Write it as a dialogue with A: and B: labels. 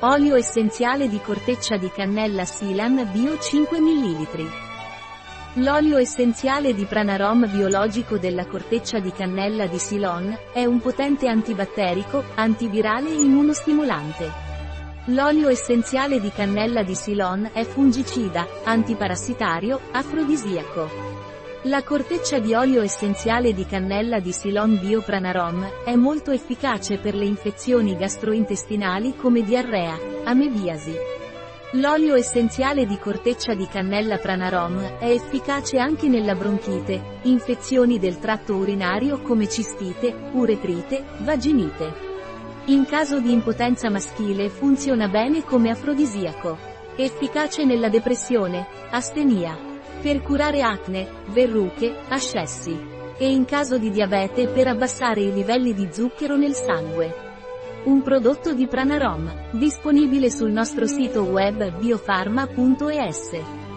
A: Olio essenziale di corteccia di cannella Silan Bio 5 ml. L'olio essenziale di Pranarom biologico della corteccia di cannella di Ceylon, è un potente antibatterico, antivirale e immunostimolante. L'olio essenziale di cannella di Ceylon è fungicida, antiparassitario, afrodisiaco. La corteccia di olio essenziale di cannella di Ceylon Bio Pranarom è molto efficace per le infezioni gastrointestinali come diarrea, amebiasi. L'olio essenziale di corteccia di cannella Pranarom è efficace anche nella bronchite, infezioni del tratto urinario come cistite, uretrite, vaginite. In caso di impotenza maschile funziona bene come afrodisiaco. Efficace nella depressione, astenia per curare acne, verruche, ascessi. E in caso di diabete per abbassare i livelli di zucchero nel sangue. Un prodotto di Pranarom, disponibile sul nostro sito web biofarma.es.